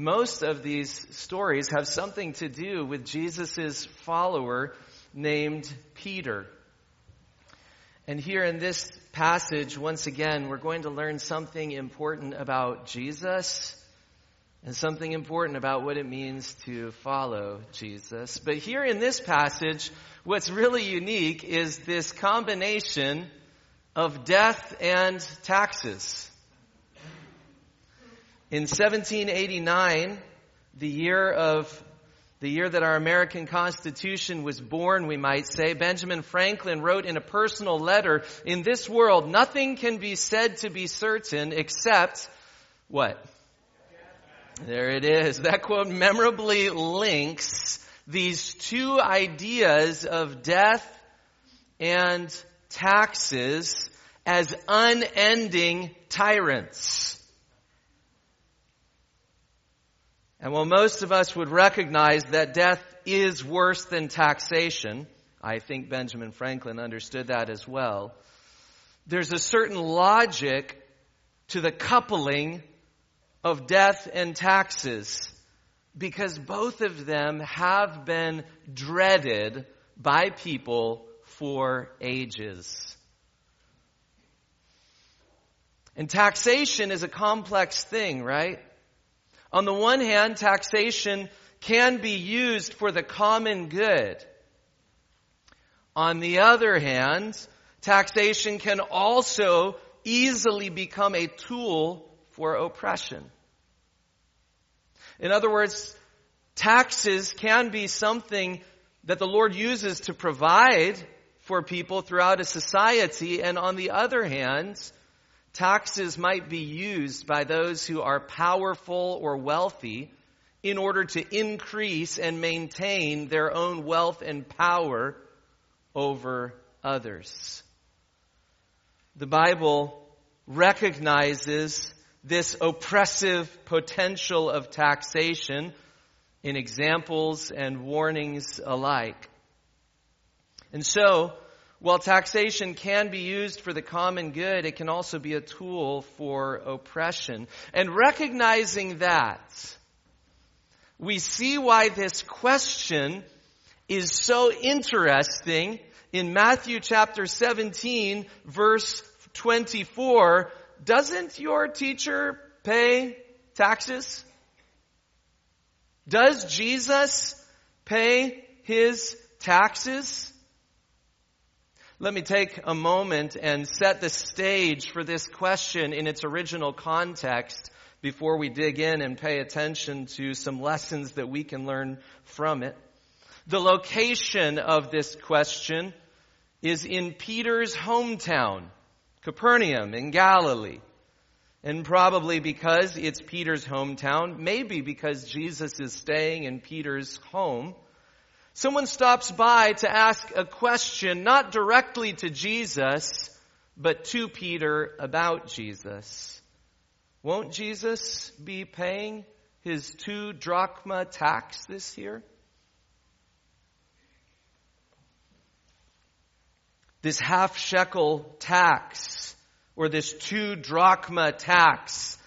Most of these stories have something to do with Jesus' follower named Peter. And here in this passage, once again, we're going to learn something important about Jesus and something important about what it means to follow Jesus. But here in this passage, what's really unique is this combination of death and taxes. In 1789, the year of the year that our American Constitution was born, we might say, Benjamin Franklin wrote in a personal letter, in this world, nothing can be said to be certain except what? There it is. That quote memorably links these two ideas of death and taxes as unending tyrants. And while most of us would recognize that death is worse than taxation, I think Benjamin Franklin understood that as well. There's a certain logic to the coupling of death and taxes because both of them have been dreaded by people for ages. And taxation is a complex thing, right? On the one hand, taxation can be used for the common good. On the other hand, taxation can also easily become a tool for oppression. In other words, taxes can be something that the Lord uses to provide for people throughout a society, and on the other hand, taxes might be used by those who are powerful or wealthy in order to increase and maintain their own wealth and power over others. The Bible recognizes this oppressive potential of taxation in examples and warnings alike. And so, while taxation can be used for the common good, it can also be a tool for oppression. And recognizing that, we see why this question is so interesting in Matthew chapter 17 verse 24. Doesn't your teacher pay taxes? Does Jesus pay his taxes? Let me take a moment and set the stage for this question in its original context before we dig in and pay attention to some lessons that we can learn from it. The location of this question is in Peter's hometown, Capernaum in Galilee. And probably because it's Peter's hometown, maybe because Jesus is staying in Peter's home, Someone stops by to ask a question, not directly to Jesus, but to Peter about Jesus. Won't Jesus be paying his two drachma tax this year? This half shekel tax, or this two drachma tax,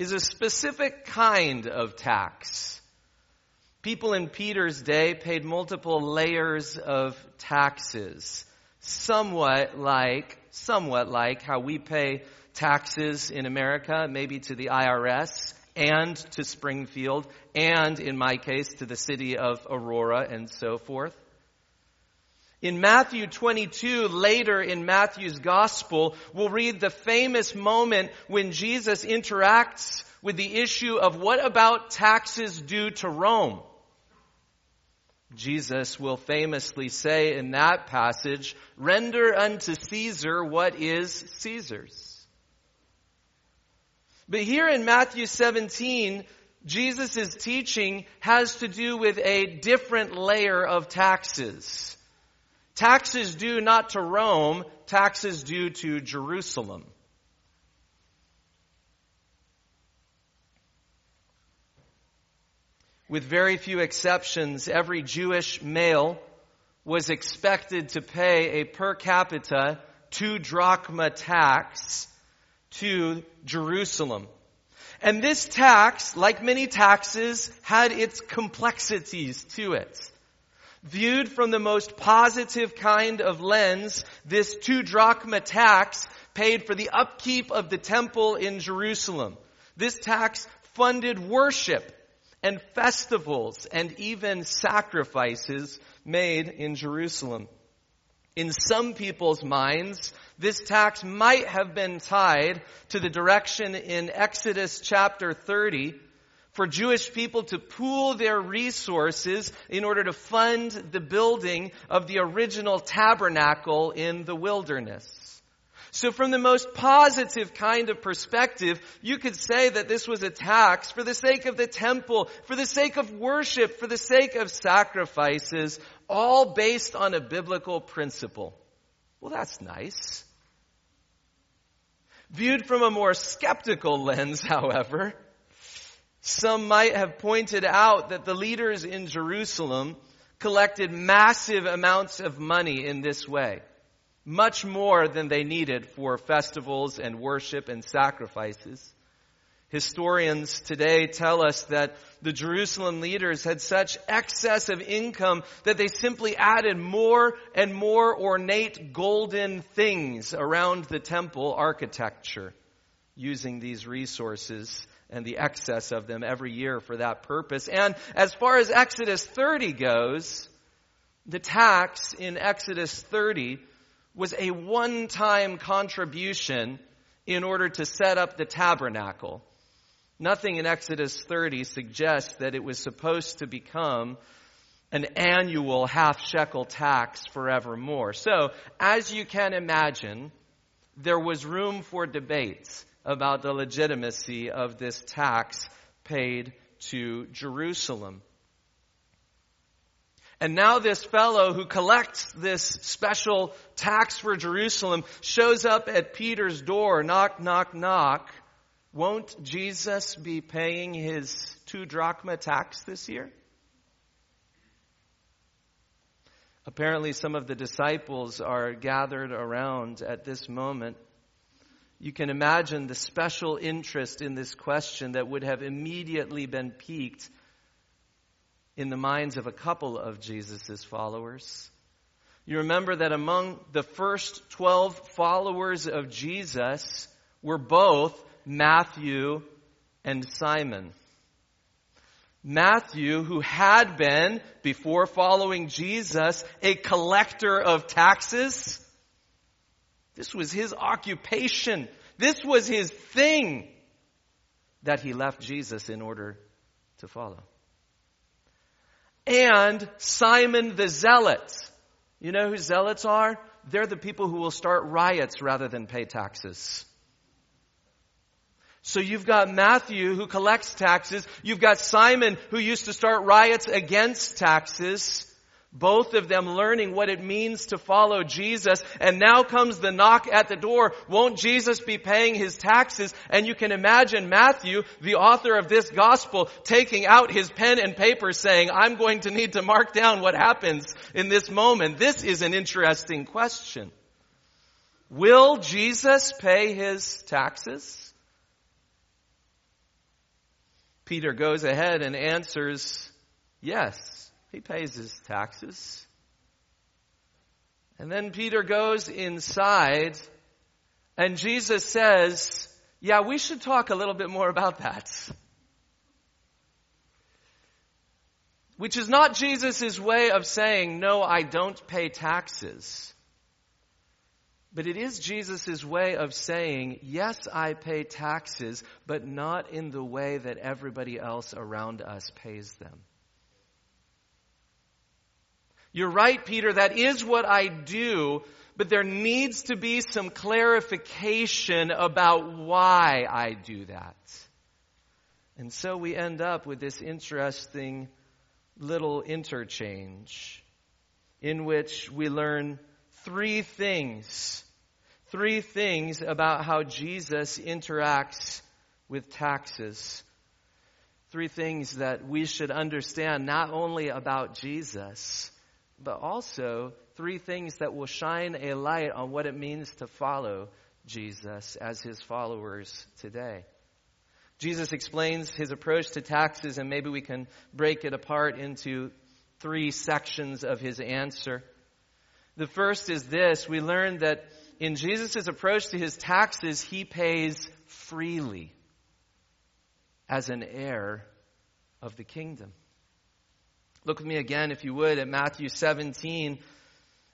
is a specific kind of tax. People in Peter's day paid multiple layers of taxes, somewhat like, somewhat like how we pay taxes in America, maybe to the IRS and to Springfield and in my case to the city of Aurora and so forth. In Matthew 22, later in Matthew's gospel, we'll read the famous moment when Jesus interacts with the issue of what about taxes due to Rome? Jesus will famously say in that passage, render unto Caesar what is Caesar's. But here in Matthew 17, Jesus' teaching has to do with a different layer of taxes. Taxes due not to Rome, taxes due to Jerusalem. With very few exceptions, every Jewish male was expected to pay a per capita two drachma tax to Jerusalem. And this tax, like many taxes, had its complexities to it. Viewed from the most positive kind of lens, this two drachma tax paid for the upkeep of the temple in Jerusalem. This tax funded worship and festivals and even sacrifices made in Jerusalem. In some people's minds, this tax might have been tied to the direction in Exodus chapter 30 for Jewish people to pool their resources in order to fund the building of the original tabernacle in the wilderness. So from the most positive kind of perspective, you could say that this was a tax for the sake of the temple, for the sake of worship, for the sake of sacrifices, all based on a biblical principle. Well, that's nice. Viewed from a more skeptical lens, however, some might have pointed out that the leaders in Jerusalem collected massive amounts of money in this way much more than they needed for festivals and worship and sacrifices. Historians today tell us that the Jerusalem leaders had such excess of income that they simply added more and more ornate golden things around the temple architecture using these resources and the excess of them every year for that purpose. And as far as Exodus 30 goes, the tax in Exodus 30 was a one-time contribution in order to set up the tabernacle. Nothing in Exodus 30 suggests that it was supposed to become an annual half shekel tax forevermore. So, as you can imagine, there was room for debates about the legitimacy of this tax paid to Jerusalem. And now this fellow who collects this special tax for Jerusalem shows up at Peter's door, knock, knock, knock. Won't Jesus be paying his two drachma tax this year? Apparently, some of the disciples are gathered around at this moment. You can imagine the special interest in this question that would have immediately been piqued in the minds of a couple of Jesus' followers. You remember that among the first 12 followers of Jesus were both Matthew and Simon. Matthew, who had been, before following Jesus, a collector of taxes. This was his occupation. This was his thing that he left Jesus in order to follow and Simon the Zealot. You know who zealots are? They're the people who will start riots rather than pay taxes. So you've got Matthew who collects taxes. You've got Simon who used to start riots against taxes. Both of them learning what it means to follow Jesus. And now comes the knock at the door. Won't Jesus be paying his taxes? And you can imagine Matthew, the author of this gospel, taking out his pen and paper saying, I'm going to need to mark down what happens in this moment. This is an interesting question. Will Jesus pay his taxes? Peter goes ahead and answers, yes. He pays his taxes. And then Peter goes inside and Jesus says, yeah, we should talk a little bit more about that. Which is not Jesus' way of saying, no, I don't pay taxes. But it is Jesus' way of saying, yes, I pay taxes, but not in the way that everybody else around us pays them. You're right, Peter, that is what I do, but there needs to be some clarification about why I do that. And so we end up with this interesting little interchange in which we learn three things. Three things about how Jesus interacts with taxes. Three things that we should understand not only about Jesus, but also three things that will shine a light on what it means to follow Jesus as his followers today. Jesus explains his approach to taxes, and maybe we can break it apart into three sections of his answer. The first is this we learn that in Jesus' approach to his taxes, he pays freely as an heir of the kingdom. Look with me again, if you would, at Matthew 17,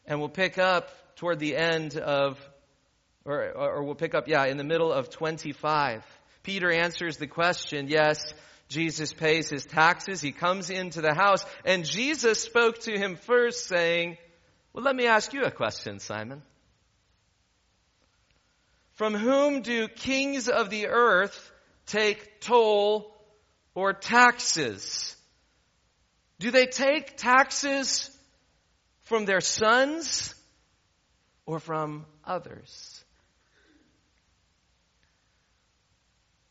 and we'll pick up toward the end of, or, or we'll pick up, yeah, in the middle of 25. Peter answers the question, yes, Jesus pays his taxes. He comes into the house, and Jesus spoke to him first, saying, Well, let me ask you a question, Simon. From whom do kings of the earth take toll or taxes? Do they take taxes from their sons or from others?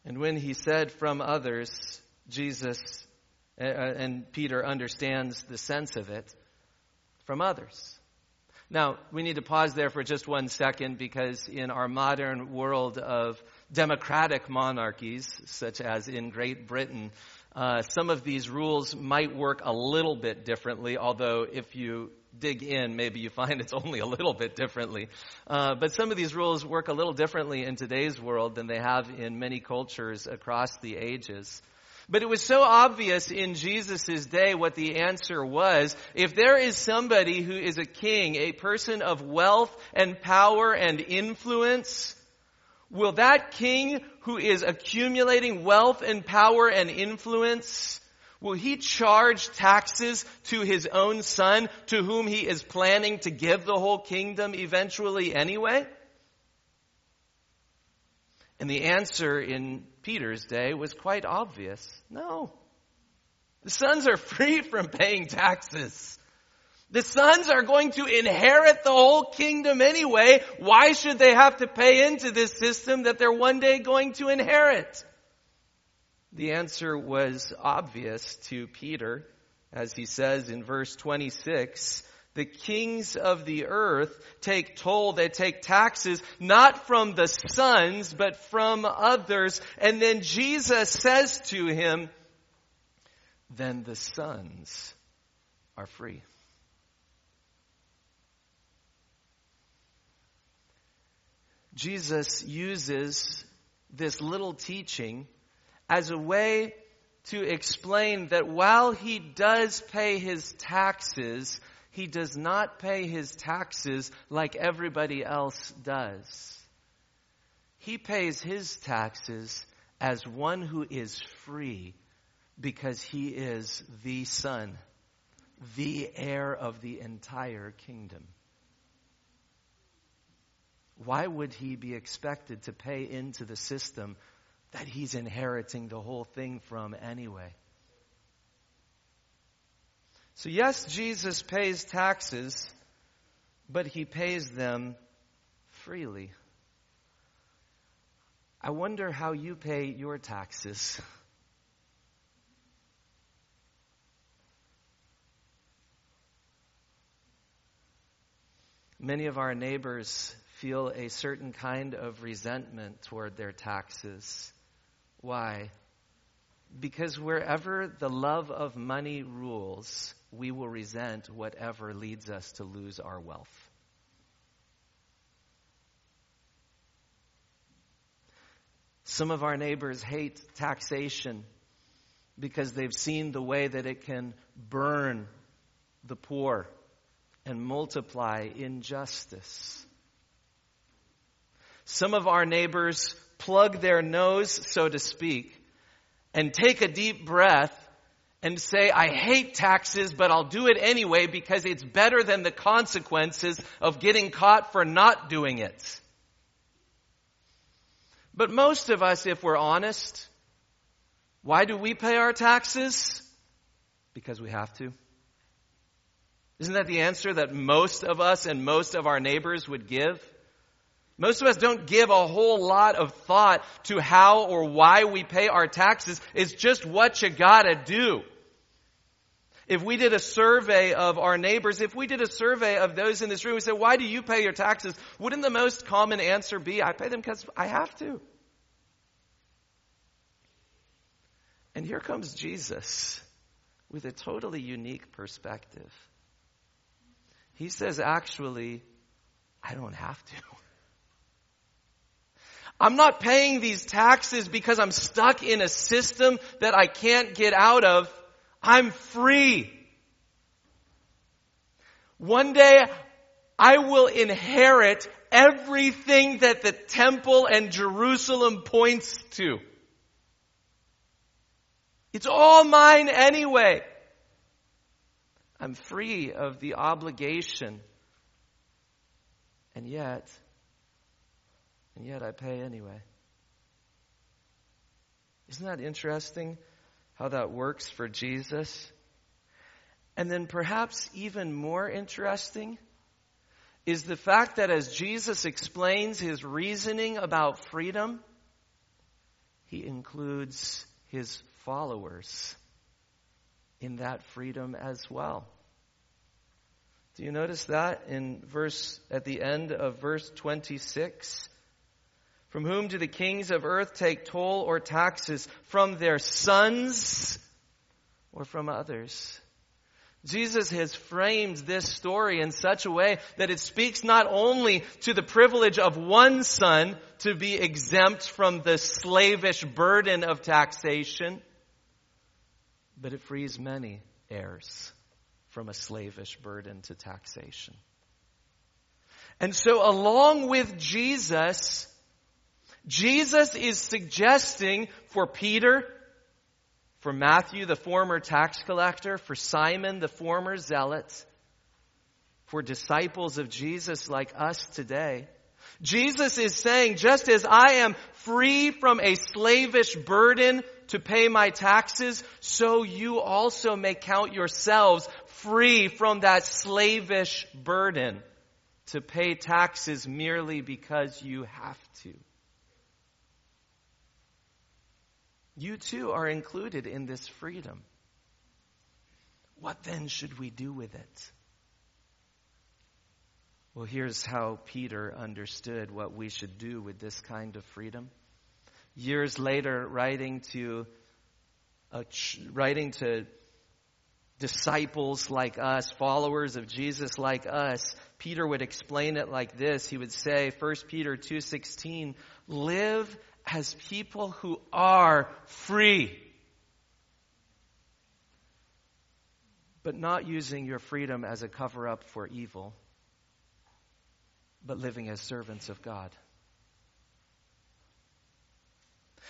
And when he said from others, Jesus uh, uh, and Peter understands the sense of it from others. Now, we need to pause there for just one second because in our modern world of democratic monarchies, such as in Great Britain, uh, some of these rules might work a little bit differently, although if you dig in, maybe you find it's only a little bit differently. Uh, but some of these rules work a little differently in today's world than they have in many cultures across the ages. But it was so obvious in Jesus' day what the answer was. If there is somebody who is a king, a person of wealth and power and influence, will that king who is accumulating wealth and power and influence, will he charge taxes to his own son to whom he is planning to give the whole kingdom eventually anyway? And the answer in Peter's day was quite obvious. No. The sons are free from paying taxes. The sons are going to inherit the whole kingdom anyway. Why should they have to pay into this system that they're one day going to inherit? The answer was obvious to Peter, as he says in verse 26 the kings of the earth take toll, they take taxes, not from the sons, but from others. And then Jesus says to him, then the sons are free. Jesus uses this little teaching as a way to explain that while he does pay his taxes, he does not pay his taxes like everybody else does. He pays his taxes as one who is free because he is the son, the heir of the entire kingdom. Why would he be expected to pay into the system that he's inheriting the whole thing from anyway? So, yes, Jesus pays taxes, but he pays them freely. I wonder how you pay your taxes. Many of our neighbors feel a certain kind of resentment toward their taxes. Why? Because wherever the love of money rules, we will resent whatever leads us to lose our wealth. Some of our neighbors hate taxation because they've seen the way that it can burn the poor and multiply injustice. Some of our neighbors plug their nose, so to speak, and take a deep breath and say, I hate taxes, but I'll do it anyway because it's better than the consequences of getting caught for not doing it. But most of us, if we're honest, why do we pay our taxes? Because we have to. Isn't that the answer that most of us and most of our neighbors would give? Most of us don't give a whole lot of thought to how or why we pay our taxes. It's just what you gotta do. If we did a survey of our neighbors, if we did a survey of those in this room, we said, why do you pay your taxes? Wouldn't the most common answer be, I pay them because I have to? And here comes Jesus with a totally unique perspective. He says, actually, I don't have to. I'm not paying these taxes because I'm stuck in a system that I can't get out of. I'm free. One day I will inherit everything that the temple and Jerusalem points to. It's all mine anyway. I'm free of the obligation. And yet, and yet I pay anyway. Isn't that interesting how that works for Jesus? And then perhaps even more interesting is the fact that as Jesus explains his reasoning about freedom, he includes his followers in that freedom as well. Do you notice that in verse, at the end of verse 26? From whom do the kings of earth take toll or taxes? From their sons or from others? Jesus has framed this story in such a way that it speaks not only to the privilege of one son to be exempt from the slavish burden of taxation, but it frees many heirs from a slavish burden to taxation. And so along with Jesus, Jesus is suggesting for Peter for Matthew, the former tax collector, for Simon, the former zealot, for disciples of Jesus like us today. Jesus is saying, just as I am free from a slavish burden to pay my taxes, so you also may count yourselves free from that slavish burden to pay taxes merely because you have to. You too are included in this freedom. What then should we do with it? Well, here's how Peter understood what we should do with this kind of freedom. Years later, writing to ch- writing to disciples like us, followers of Jesus like us, Peter would explain it like this. He would say, 1 Peter 2:16, "Live as people who are free. But not using your freedom as a cover up for evil, but living as servants of God.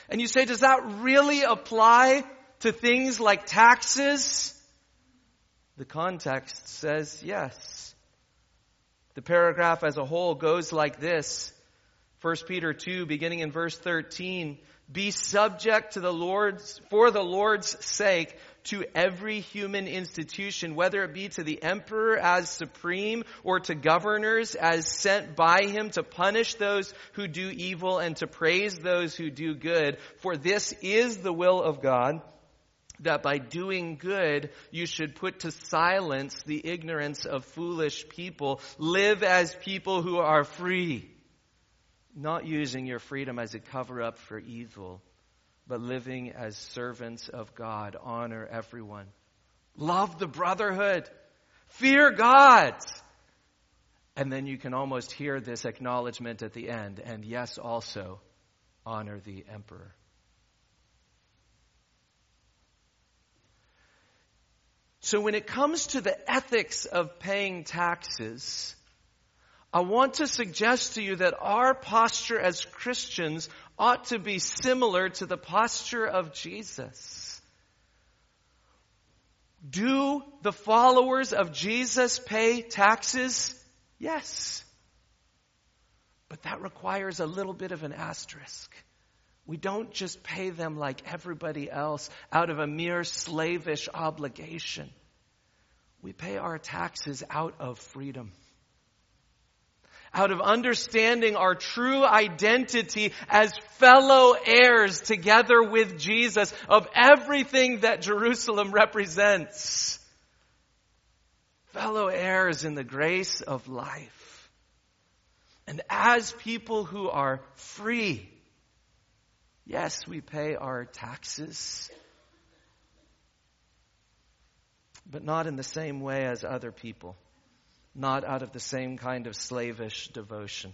And you say, does that really apply to things like taxes? The context says yes. The paragraph as a whole goes like this 1 Peter 2, beginning in verse 13, be subject to the Lord's, for the Lord's sake, to every human institution, whether it be to the emperor as supreme or to governors as sent by him to punish those who do evil and to praise those who do good. For this is the will of God that by doing good you should put to silence the ignorance of foolish people. Live as people who are free not using your freedom as a cover up for evil, but living as servants of God. Honor everyone. Love the brotherhood. Fear God. And then you can almost hear this acknowledgement at the end. And yes, also honor the emperor. So when it comes to the ethics of paying taxes, I want to suggest to you that our posture as Christians ought to be similar to the posture of Jesus. Do the followers of Jesus pay taxes? Yes. But that requires a little bit of an asterisk. We don't just pay them like everybody else out of a mere slavish obligation. We pay our taxes out of freedom out of understanding our true identity as fellow heirs together with Jesus of everything that Jerusalem represents. Fellow heirs in the grace of life. And as people who are free, yes, we pay our taxes, but not in the same way as other people, not out of the same kind of slavish devotion.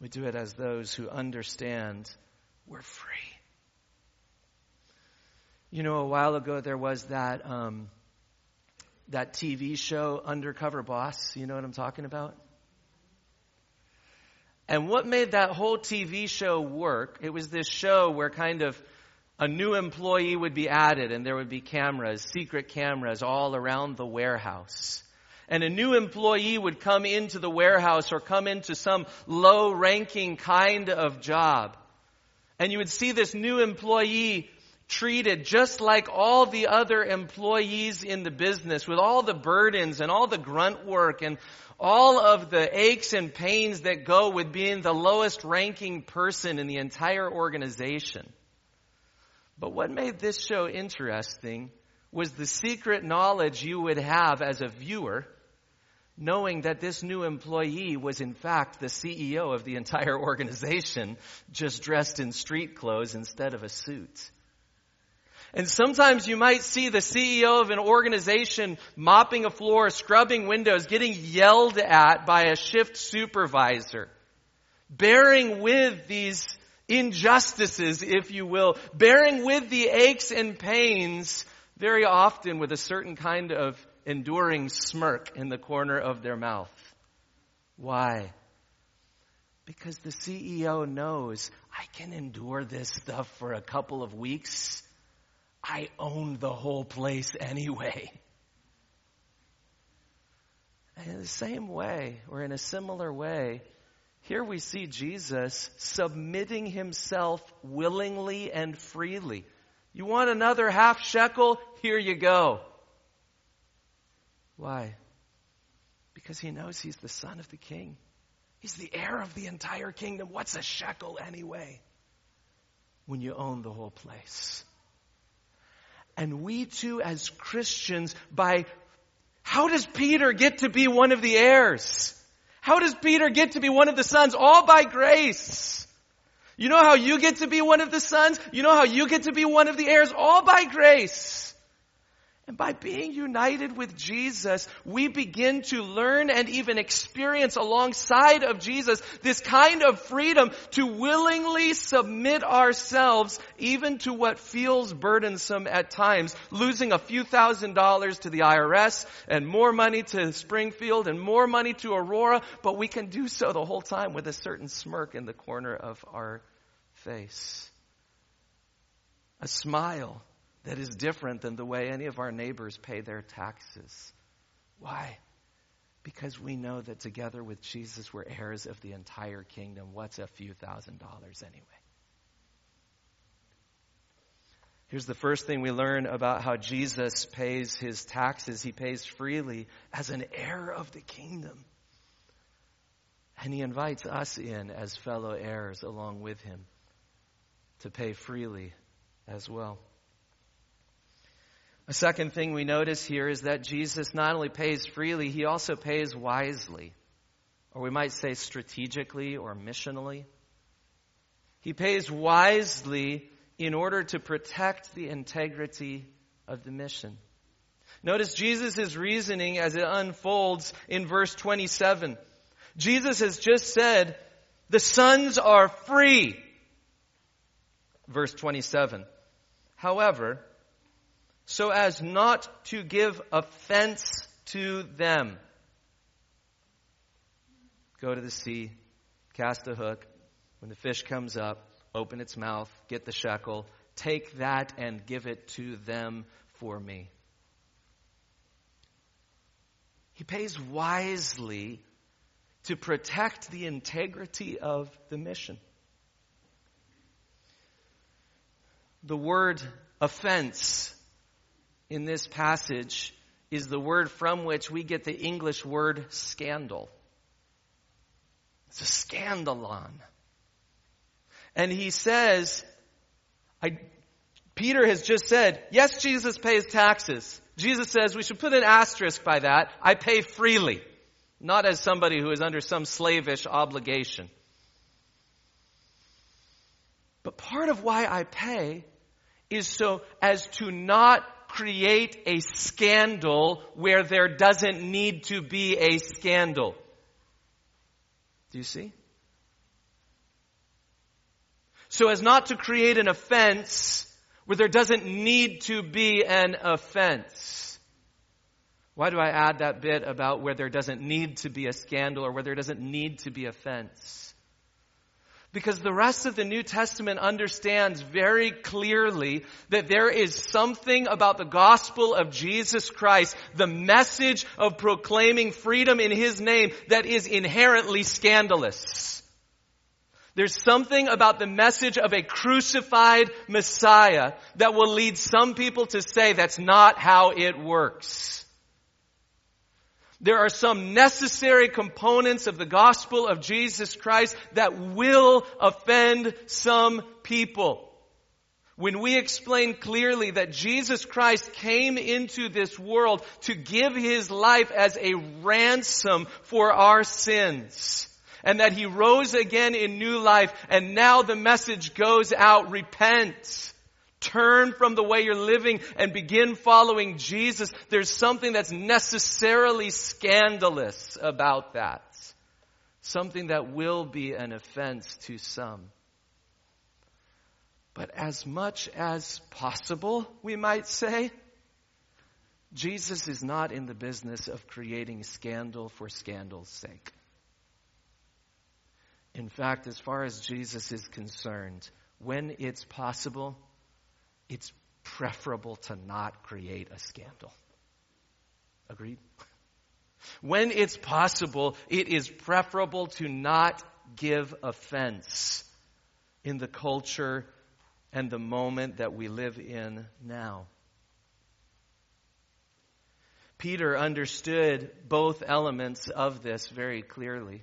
We do it as those who understand we're free. You know, a while ago there was that um, that TV show Undercover Boss. You know what I'm talking about? And what made that whole TV show work? It was this show where kind of a new employee would be added and there would be cameras, secret cameras all around the warehouse. And a new employee would come into the warehouse or come into some low ranking kind of job. And you would see this new employee treated just like all the other employees in the business with all the burdens and all the grunt work and all of the aches and pains that go with being the lowest ranking person in the entire organization. But what made this show interesting was the secret knowledge you would have as a viewer knowing that this new employee was in fact the CEO of the entire organization, just dressed in street clothes instead of a suit. And sometimes you might see the CEO of an organization mopping a floor, scrubbing windows, getting yelled at by a shift supervisor, bearing with these injustices, if you will, bearing with the aches and pains, very often with a certain kind of enduring smirk in the corner of their mouth. Why? Because the CEO knows I can endure this stuff for a couple of weeks. I own the whole place anyway. And in the same way, or in a similar way, here we see Jesus submitting himself willingly and freely. You want another half shekel? Here you go. Why? Because he knows he's the son of the king. He's the heir of the entire kingdom. What's a shekel anyway? When you own the whole place. And we too, as Christians, by how does Peter get to be one of the heirs? How does Peter get to be one of the sons? All by grace. You know how you get to be one of the sons? You know how you get to be one of the heirs? All by grace. And by being united with Jesus, we begin to learn and even experience alongside of Jesus this kind of freedom to willingly submit ourselves even to what feels burdensome at times, losing a few thousand dollars to the IRS and more money to Springfield and more money to Aurora, but we can do so the whole time with a certain smirk in the corner of our face. A smile that is different than the way any of our neighbors pay their taxes. Why? Because we know that together with Jesus, we're heirs of the entire kingdom. What's a few thousand dollars anyway? Here's the first thing we learn about how Jesus pays his taxes. He pays freely as an heir of the kingdom. And he invites us in as fellow heirs along with him to pay freely as well. A second thing we notice here is that Jesus not only pays freely, he also pays wisely, or we might say strategically or missionally. He pays wisely in order to protect the integrity of the mission. Notice Jesus' reasoning as it unfolds in verse 27. Jesus has just said, the sons are free. Verse 27. However, so as not to give offense to them. Go to the sea, cast a hook. When the fish comes up, open its mouth, get the shekel, take that and give it to them for me. He pays wisely to protect the integrity of the mission. The word offense in this passage is the word from which we get the English word scandal. It's a scandalon. And he says, I, Peter has just said, yes, Jesus pays taxes. Jesus says we should put an asterisk by that. I pay freely, not as somebody who is under some slavish obligation. But part of why I pay is so as to not create a scandal where there doesn't need to be a scandal. Do you see? So as not to create an offense where there doesn't need to be an offense. Why do I add that bit about where there doesn't need to be a scandal or where there doesn't need to be offense? Because the rest of the New Testament understands very clearly that there is something about the gospel of Jesus Christ, the message of proclaiming freedom in His name that is inherently scandalous. There's something about the message of a crucified Messiah that will lead some people to say that's not how it works. There are some necessary components of the gospel of Jesus Christ that will offend some people. When we explain clearly that Jesus Christ came into this world to give his life as a ransom for our sins, and that he rose again in new life, and now the message goes out, repent. Turn from the way you're living and begin following Jesus. There's something that's necessarily scandalous about that. Something that will be an offense to some. But as much as possible, we might say, Jesus is not in the business of creating scandal for scandal's sake. In fact, as far as Jesus is concerned, when it's possible, it's preferable to not create a scandal. Agreed? When it's possible, it is preferable to not give offense in the culture and the moment that we live in now. Peter understood both elements of this very clearly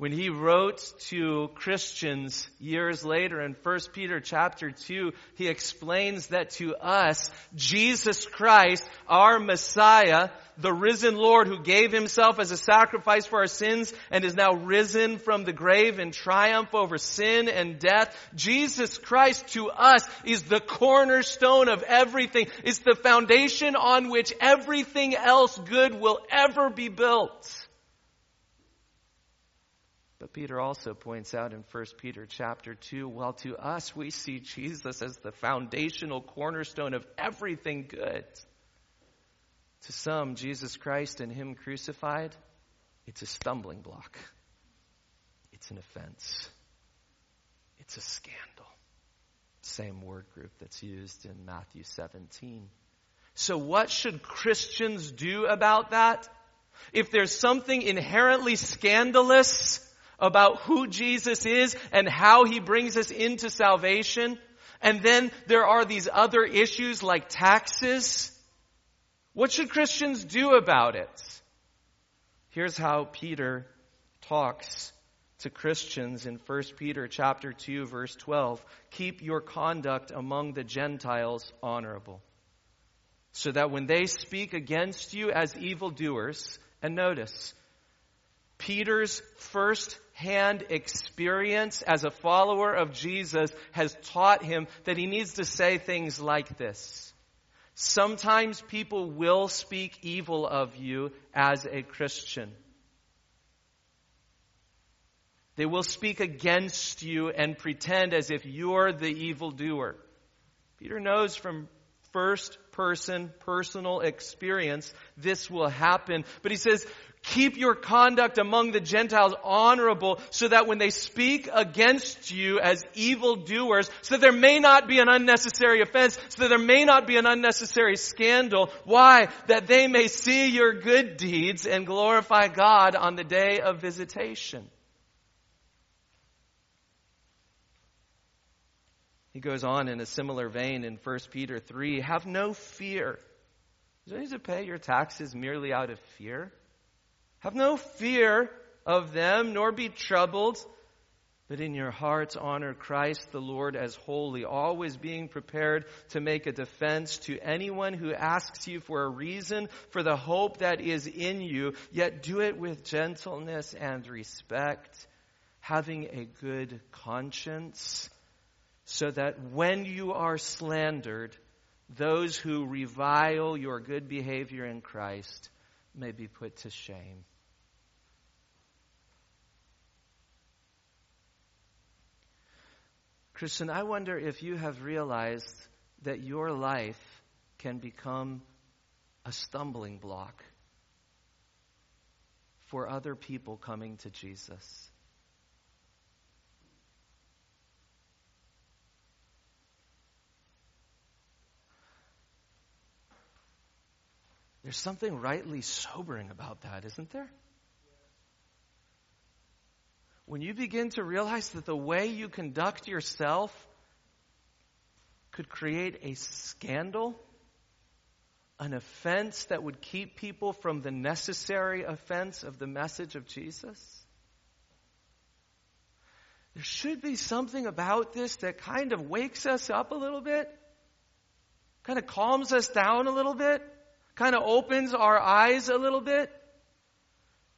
when he wrote to Christians years later in 1 Peter chapter 2, he explains that to us, Jesus Christ, our Messiah, the risen Lord who gave himself as a sacrifice for our sins and is now risen from the grave in triumph over sin and death. Jesus Christ to us is the cornerstone of everything. It's the foundation on which everything else good will ever be built. But Peter also points out in 1 Peter chapter 2, while to us we see Jesus as the foundational cornerstone of everything good, to some, Jesus Christ and Him crucified, it's a stumbling block. It's an offense. It's a scandal. Same word group that's used in Matthew 17. So what should Christians do about that? If there's something inherently scandalous, about who Jesus is and how he brings us into salvation. And then there are these other issues like taxes. What should Christians do about it? Here's how Peter talks to Christians in 1 Peter chapter 2 verse 12. Keep your conduct among the Gentiles honorable. So that when they speak against you as evildoers, and notice, Peter's first hand experience as a follower of Jesus has taught him that he needs to say things like this. Sometimes people will speak evil of you as a Christian. They will speak against you and pretend as if you're the evildoer. Peter knows from first person personal experience this will happen. But he says, Keep your conduct among the Gentiles honorable so that when they speak against you as evildoers, so that there may not be an unnecessary offense, so that there may not be an unnecessary scandal. Why? That they may see your good deeds and glorify God on the day of visitation. He goes on in a similar vein in 1 Peter 3 Have no fear. Need to pay your taxes merely out of fear. Have no fear of them, nor be troubled, but in your hearts honor Christ the Lord as holy, always being prepared to make a defense to anyone who asks you for a reason for the hope that is in you, yet do it with gentleness and respect, having a good conscience, so that when you are slandered, those who revile your good behavior in Christ may be put to shame. Christian, I wonder if you have realized that your life can become a stumbling block for other people coming to Jesus. There's something rightly sobering about that, isn't there? When you begin to realize that the way you conduct yourself could create a scandal, an offense that would keep people from the necessary offense of the message of Jesus? There should be something about this that kind of wakes us up a little bit, kind of calms us down a little bit, kind of opens our eyes a little bit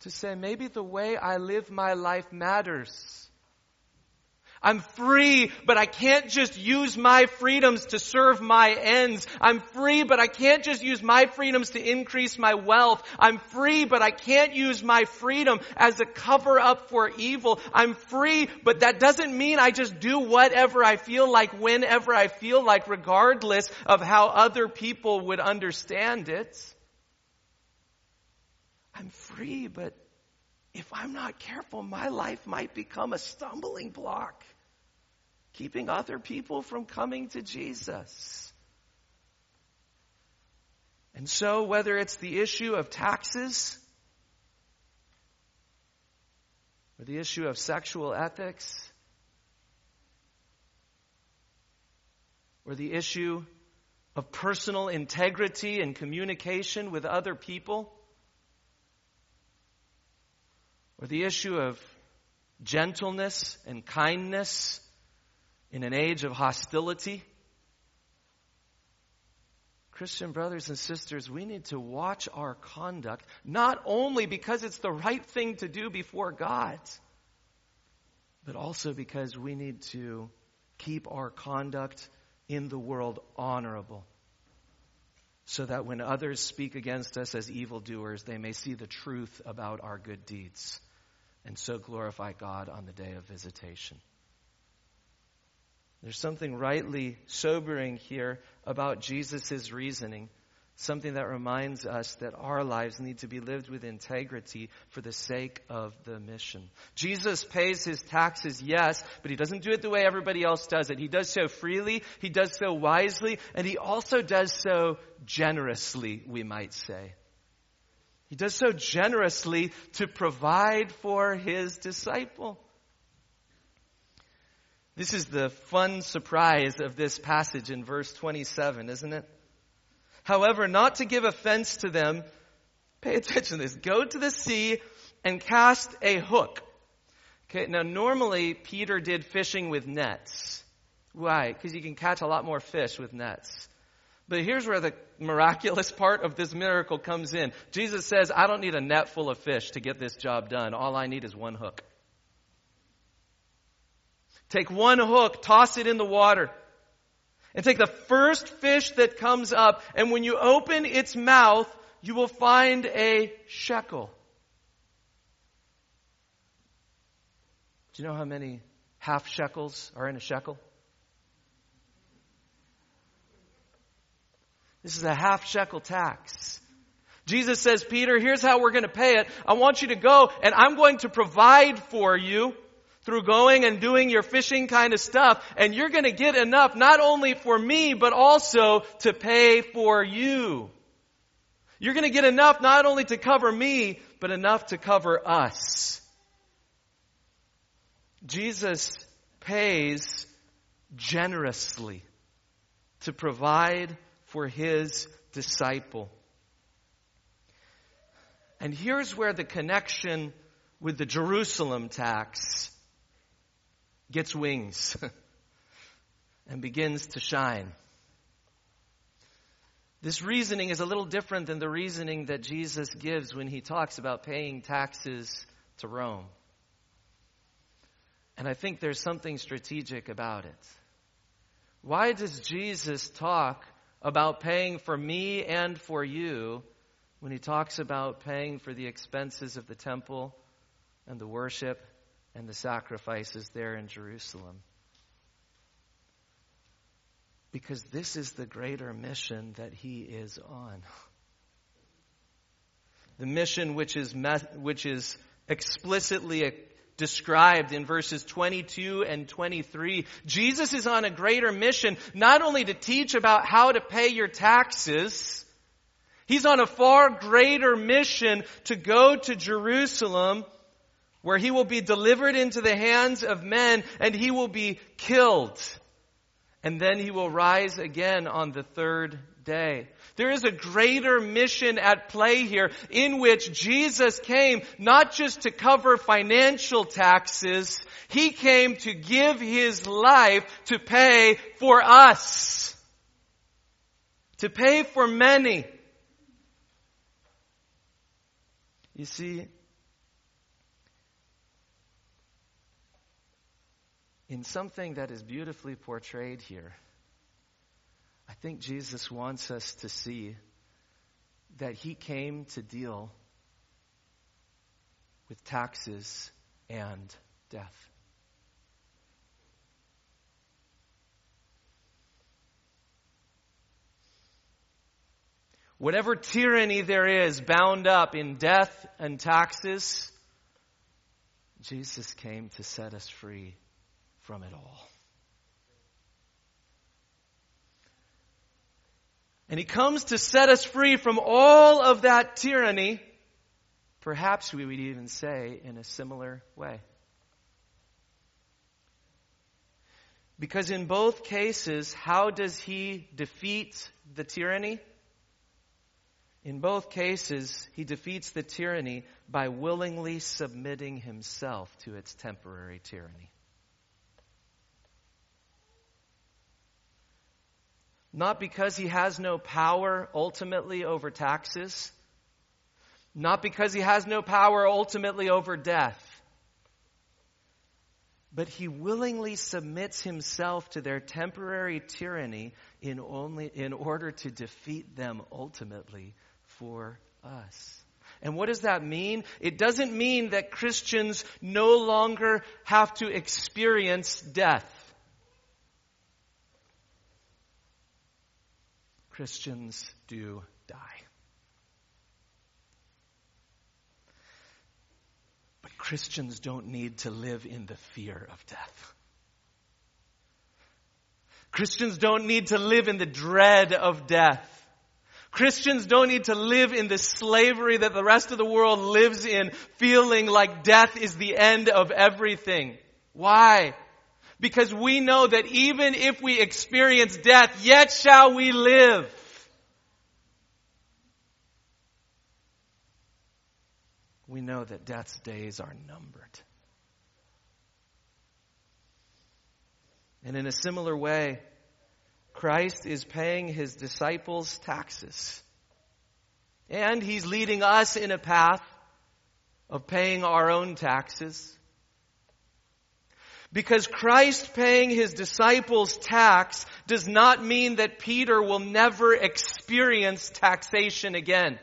to say, maybe the way I live my life matters. I'm free, but I can't just use my freedoms to serve my ends. I'm free, but I can't just use my freedoms to increase my wealth. I'm free, but I can't use my freedom as a cover up for evil. I'm free, but that doesn't mean I just do whatever I feel like whenever I feel like regardless of how other people would understand it. I'm free, but if I'm not careful, my life might become a stumbling block, keeping other people from coming to Jesus. And so, whether it's the issue of taxes, or the issue of sexual ethics, or the issue of personal integrity and communication with other people, or the issue of gentleness and kindness in an age of hostility. Christian brothers and sisters, we need to watch our conduct, not only because it's the right thing to do before God, but also because we need to keep our conduct in the world honorable so that when others speak against us as evildoers, they may see the truth about our good deeds and so glorify God on the day of visitation. There's something rightly sobering here about Jesus' reasoning, something that reminds us that our lives need to be lived with integrity for the sake of the mission. Jesus pays his taxes, yes, but he doesn't do it the way everybody else does it. He does so freely, he does so wisely, and he also does so generously, we might say. He does so generously to provide for his disciple. This is the fun surprise of this passage in verse 27, isn't it? However, not to give offense to them, pay attention to this. Go to the sea and cast a hook. Okay, now normally Peter did fishing with nets. Why? Because you can catch a lot more fish with nets. But here's where the miraculous part of this miracle comes in. Jesus says, I don't need a net full of fish to get this job done. All I need is one hook. Take one hook, toss it in the water, and take the first fish that comes up, and when you open its mouth, you will find a shekel. Do you know how many half shekels are in a shekel? This is a half shekel tax. Jesus says, Peter, here's how we're going to pay it. I want you to go and I'm going to provide for you through going and doing your fishing kind of stuff. And you're going to get enough not only for me, but also to pay for you. You're going to get enough not only to cover me, but enough to cover us. Jesus pays generously to provide for his disciple. And here's where the connection with the Jerusalem tax gets wings and begins to shine. This reasoning is a little different than the reasoning that Jesus gives when he talks about paying taxes to Rome. And I think there's something strategic about it. Why does Jesus talk about paying for me and for you when he talks about paying for the expenses of the temple and the worship and the sacrifices there in Jerusalem. Because this is the greater mission that he is on. The mission which is, which is explicitly described in verses 22 and 23. Jesus is on a greater mission, not only to teach about how to pay your taxes, he's on a far greater mission to go to Jerusalem where he will be delivered into the hands of men and he will be killed. And then he will rise again on the third day. There is a greater mission at play here in which Jesus came not just to cover financial taxes, He came to give His life to pay for us. To pay for many. You see, in something that is beautifully portrayed here, I think Jesus wants us to see that he came to deal with taxes and death. Whatever tyranny there is bound up in death and taxes, Jesus came to set us free from it all. And he comes to set us free from all of that tyranny, perhaps we would even say in a similar way. Because in both cases, how does he defeat the tyranny? In both cases, he defeats the tyranny by willingly submitting himself to its temporary tyranny. Not because he has no power ultimately over taxes. Not because he has no power ultimately over death. But he willingly submits himself to their temporary tyranny in, only, in order to defeat them ultimately for us. And what does that mean? It doesn't mean that Christians no longer have to experience death. Christians do die. But Christians don't need to live in the fear of death. Christians don't need to live in the dread of death. Christians don't need to live in the slavery that the rest of the world lives in, feeling like death is the end of everything. Why? Because we know that even if we experience death, yet shall we live. We know that death's days are numbered. And in a similar way, Christ is paying his disciples taxes. And he's leading us in a path of paying our own taxes. Because Christ paying his disciples tax does not mean that Peter will never experience taxation again.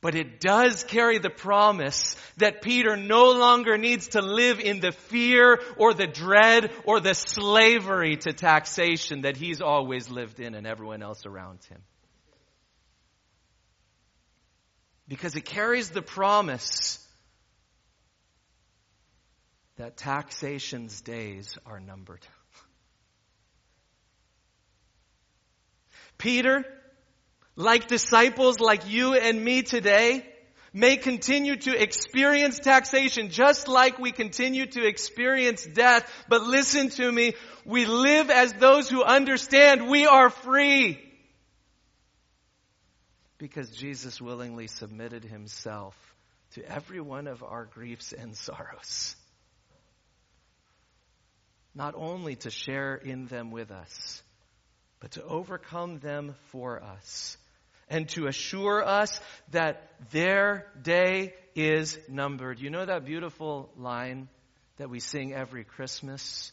But it does carry the promise that Peter no longer needs to live in the fear or the dread or the slavery to taxation that he's always lived in and everyone else around him. Because it carries the promise that taxation's days are numbered. Peter, like disciples like you and me today, may continue to experience taxation just like we continue to experience death. But listen to me, we live as those who understand we are free. Because Jesus willingly submitted himself to every one of our griefs and sorrows not only to share in them with us, but to overcome them for us and to assure us that their day is numbered. You know that beautiful line that we sing every Christmas?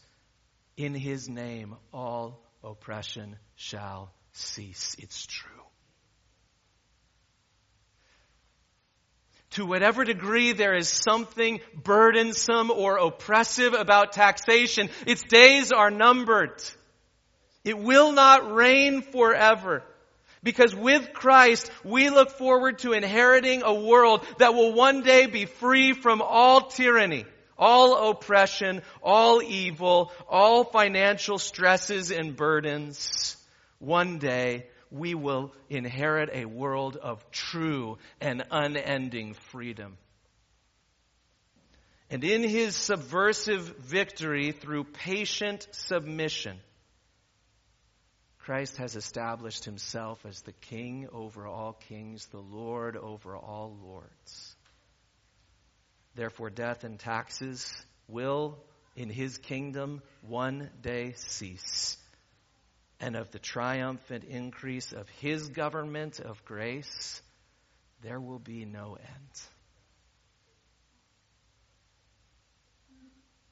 In His name, all oppression shall cease. It's true. To whatever degree there is something burdensome or oppressive about taxation, its days are numbered. It will not reign forever. Because with Christ, we look forward to inheriting a world that will one day be free from all tyranny, all oppression, all evil, all financial stresses and burdens. One day, we will inherit a world of true and unending freedom. And in his subversive victory through patient submission, Christ has established himself as the king over all kings, the Lord over all lords. Therefore, death and taxes will, in his kingdom, one day cease and of the triumphant increase of his government of grace, there will be no end.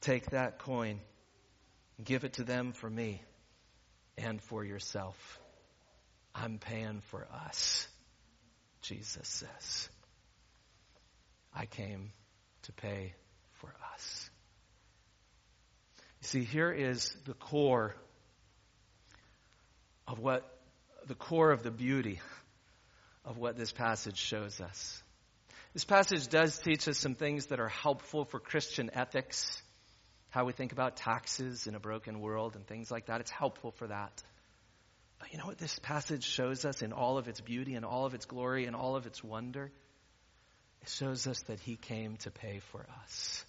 Take that coin, give it to them for me and for yourself. I'm paying for us, Jesus says. I came to pay for us. You see, here is the core of what the core of the beauty of what this passage shows us. This passage does teach us some things that are helpful for Christian ethics, how we think about taxes in a broken world and things like that. It's helpful for that. But you know what this passage shows us in all of its beauty and all of its glory and all of its wonder? It shows us that He came to pay for us.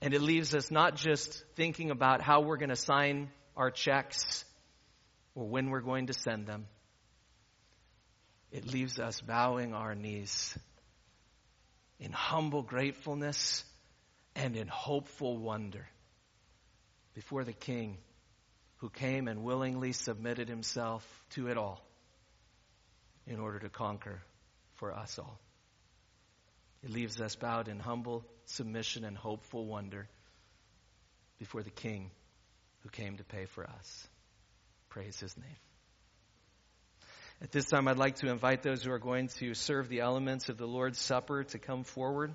And it leaves us not just thinking about how we're going to sign our checks or when we're going to send them. It leaves us bowing our knees in humble gratefulness and in hopeful wonder before the King who came and willingly submitted himself to it all in order to conquer for us all. It leaves us bowed in humble submission and hopeful wonder before the King who came to pay for us. Praise his name. At this time, I'd like to invite those who are going to serve the elements of the Lord's Supper to come forward.